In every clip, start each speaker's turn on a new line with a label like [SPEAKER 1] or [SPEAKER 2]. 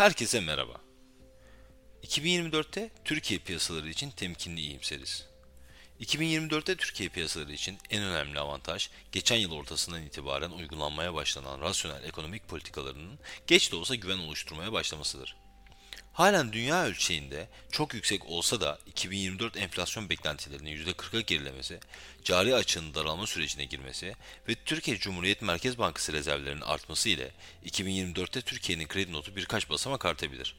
[SPEAKER 1] Herkese merhaba. 2024'te Türkiye piyasaları için temkinli iyimseriz. 2024'te Türkiye piyasaları için en önemli avantaj, geçen yıl ortasından itibaren uygulanmaya başlanan rasyonel ekonomik politikalarının geç de olsa güven oluşturmaya başlamasıdır. Halen dünya ölçeğinde çok yüksek olsa da 2024 enflasyon beklentilerinin %40'a gerilemesi, cari açığın daralma sürecine girmesi ve Türkiye Cumhuriyet Merkez Bankası rezervlerinin artması ile 2024'te Türkiye'nin kredi notu birkaç basamak artabilir.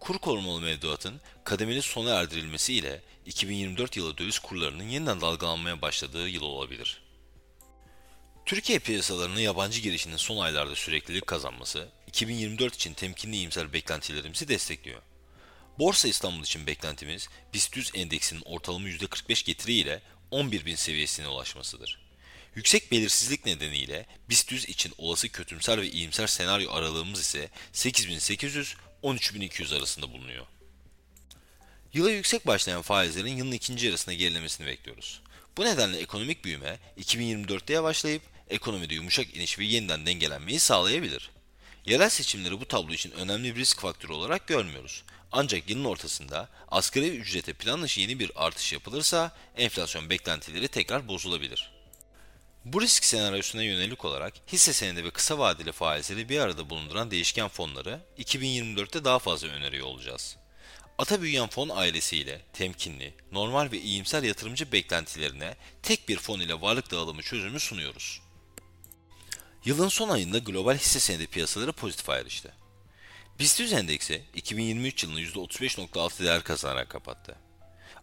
[SPEAKER 1] Kur korumalı mevduatın kademeli sona erdirilmesi ile 2024 yılı döviz kurlarının yeniden dalgalanmaya başladığı yıl olabilir. Türkiye piyasalarına yabancı girişinin son aylarda süreklilik kazanması, 2024 için temkinli iyimser beklentilerimizi destekliyor. Borsa İstanbul için beklentimiz BIST 100 endeksinin ortalama %45 getiri ile 11.000 seviyesine ulaşmasıdır. Yüksek belirsizlik nedeniyle BIST 100 için olası kötümser ve iyimser senaryo aralığımız ise 8800-13200 arasında bulunuyor. Yıla yüksek başlayan faizlerin yılın ikinci yarısına gerilemesini bekliyoruz. Bu nedenle ekonomik büyüme 2024'te yavaşlayıp ekonomide yumuşak iniş ve yeniden dengelenmeyi sağlayabilir. Yerel seçimleri bu tablo için önemli bir risk faktörü olarak görmüyoruz. Ancak yılın ortasında asgari ücrete plan dışı yeni bir artış yapılırsa enflasyon beklentileri tekrar bozulabilir. Bu risk senaryosuna yönelik olarak hisse senedi ve kısa vadeli faizleri bir arada bulunduran değişken fonları 2024'te daha fazla öneriyor olacağız. Ata büyüyen fon ailesiyle temkinli, normal ve iyimser yatırımcı beklentilerine tek bir fon ile varlık dağılımı çözümü sunuyoruz. Yılın son ayında global hisse senedi piyasaları pozitif ayrıştı. BIST 100 endeksi 2023 yılını %35.6 değer kazanarak kapattı.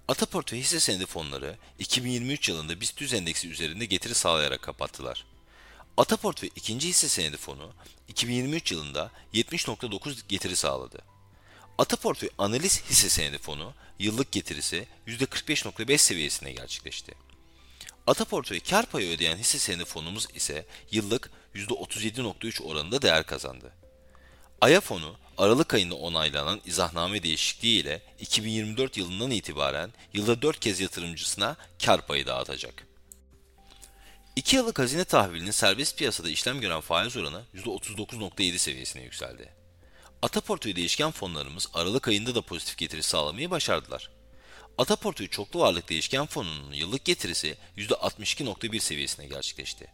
[SPEAKER 1] Ata portföy hisse senedi fonları 2023 yılında BIST 100 endeksi üzerinde getiri sağlayarak kapattılar. Ata portföy ikinci hisse senedi fonu 2023 yılında 70.9 getiri sağladı. Ata portföy analiz hisse senedi fonu yıllık getirisi %45.5 seviyesine gerçekleşti. Ata portföy kar payı ödeyen hisse senedi fonumuz ise yıllık %37.3 oranında değer kazandı. Aya fonu Aralık ayında onaylanan izahname değişikliği ile 2024 yılından itibaren yılda 4 kez yatırımcısına kar payı dağıtacak. 2 yıllık hazine tahvilinin serbest piyasada işlem gören faiz oranı %39.7 seviyesine yükseldi. Ata portföy değişken fonlarımız Aralık ayında da pozitif getiri sağlamayı başardılar. Ata portföy çoklu varlık değişken fonunun yıllık getirisi %62.1 seviyesine gerçekleşti.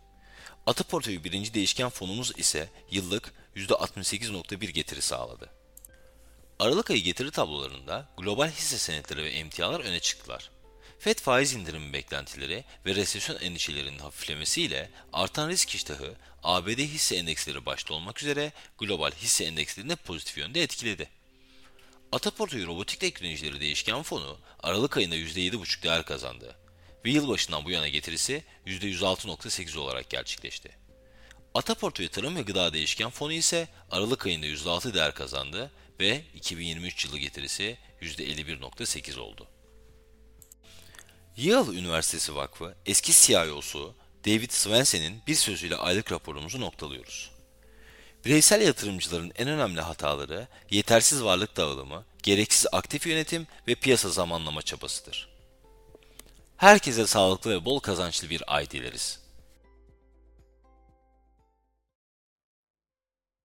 [SPEAKER 1] Ata portföyü birinci değişken fonumuz ise yıllık %68.1 getiri sağladı. Aralık ayı getiri tablolarında global hisse senetleri ve emtialar öne çıktılar. FED faiz indirimi beklentileri ve resesyon endişelerinin hafiflemesiyle artan risk iştahı ABD hisse endeksleri başta olmak üzere global hisse endekslerini pozitif yönde etkiledi. Ataportföy robotik teknolojileri değişken fonu Aralık ayında %7,5 değer kazandı ve yılbaşından bu yana getirisi %106.8 olarak gerçekleşti. Ata portföy tarım ve gıda değişken fonu ise Aralık ayında %6 değer kazandı ve 2023 yılı getirisi %51.8 oldu. Yale Üniversitesi Vakfı eski CIO'su David Swensen'in bir sözüyle aylık raporumuzu noktalıyoruz. Bireysel yatırımcıların en önemli hataları yetersiz varlık dağılımı, gereksiz aktif yönetim ve piyasa zamanlama çabasıdır. Herkese sağlıklı ve bol kazançlı bir ay dileriz.